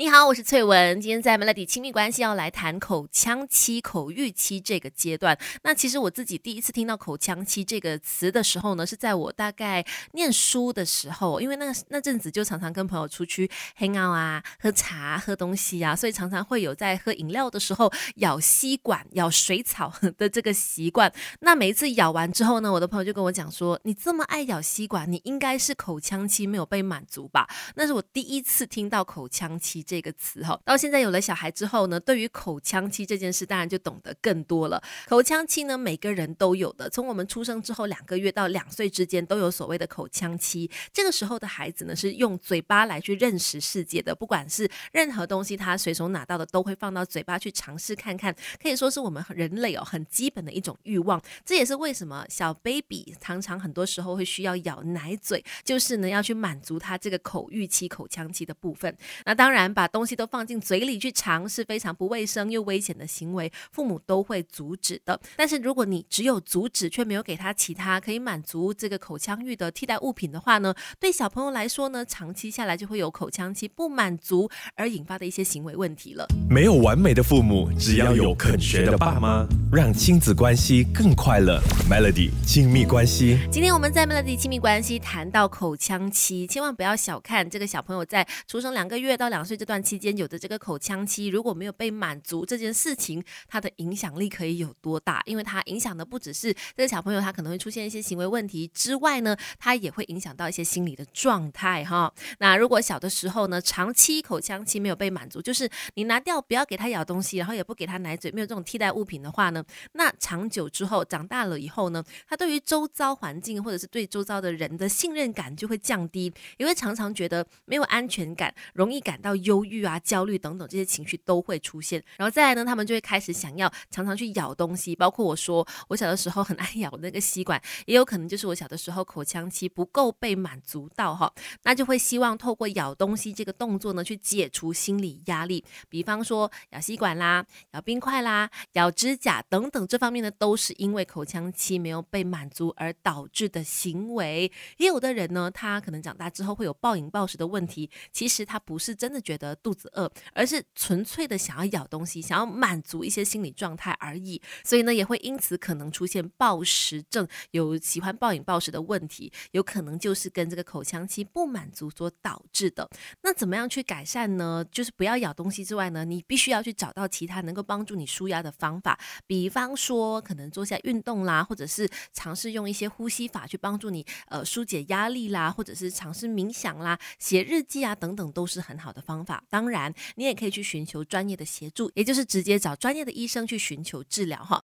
你好，我是翠文。今天在 Melody 亲密关系要来谈口腔期、口欲期这个阶段。那其实我自己第一次听到口腔期这个词的时候呢，是在我大概念书的时候，因为那那阵子就常常跟朋友出去 hang out 啊，喝茶、喝东西啊，所以常常会有在喝饮料的时候咬吸管、咬水草的这个习惯。那每一次咬完之后呢，我的朋友就跟我讲说：“你这么爱咬吸管，你应该是口腔期没有被满足吧？”那是我第一次听到口腔期。这个词哈，到现在有了小孩之后呢，对于口腔期这件事，当然就懂得更多了。口腔期呢，每个人都有的，从我们出生之后两个月到两岁之间，都有所谓的口腔期。这个时候的孩子呢，是用嘴巴来去认识世界的，不管是任何东西，他随手拿到的，都会放到嘴巴去尝试看看，可以说是我们人类哦很基本的一种欲望。这也是为什么小 baby 常常很多时候会需要咬奶嘴，就是呢要去满足他这个口欲期、口腔期的部分。那当然。把东西都放进嘴里去尝是非常不卫生又危险的行为，父母都会阻止的。但是如果你只有阻止，却没有给他其他可以满足这个口腔欲的替代物品的话呢，对小朋友来说呢，长期下来就会有口腔期不满足而引发的一些行为问题了。没有完美的父母，只要有肯学的爸妈，让亲子关系更快乐。Melody 亲密关系，今天我们在 Melody 亲密关系谈到口腔期，千万不要小看这个小朋友在出生两个月到两岁这。段期间有的这个口腔期如果没有被满足这件事情，它的影响力可以有多大？因为它影响的不只是这个小朋友，他可能会出现一些行为问题之外呢，它也会影响到一些心理的状态哈。那如果小的时候呢，长期口腔期没有被满足，就是你拿掉不要给他咬东西，然后也不给他奶嘴，没有这种替代物品的话呢，那长久之后长大了以后呢，他对于周遭环境或者是对周遭的人的信任感就会降低，也会常常觉得没有安全感，容易感到忧。忧郁啊、焦虑等等这些情绪都会出现，然后再来呢，他们就会开始想要常常去咬东西，包括我说我小的时候很爱咬那个吸管，也有可能就是我小的时候口腔期不够被满足到哈，那就会希望透过咬东西这个动作呢去解除心理压力，比方说咬吸管啦、咬冰块啦、咬指甲等等这方面呢，都是因为口腔期没有被满足而导致的行为。也有的人呢，他可能长大之后会有暴饮暴食的问题，其实他不是真的觉得。肚子饿，而是纯粹的想要咬东西，想要满足一些心理状态而已。所以呢，也会因此可能出现暴食症，有喜欢暴饮暴食的问题，有可能就是跟这个口腔期不满足所导致的。那怎么样去改善呢？就是不要咬东西之外呢，你必须要去找到其他能够帮助你舒压的方法，比方说可能做下运动啦，或者是尝试用一些呼吸法去帮助你呃疏解压力啦，或者是尝试冥想啦、写日记啊等等，都是很好的方法。当然，你也可以去寻求专业的协助，也就是直接找专业的医生去寻求治疗哈。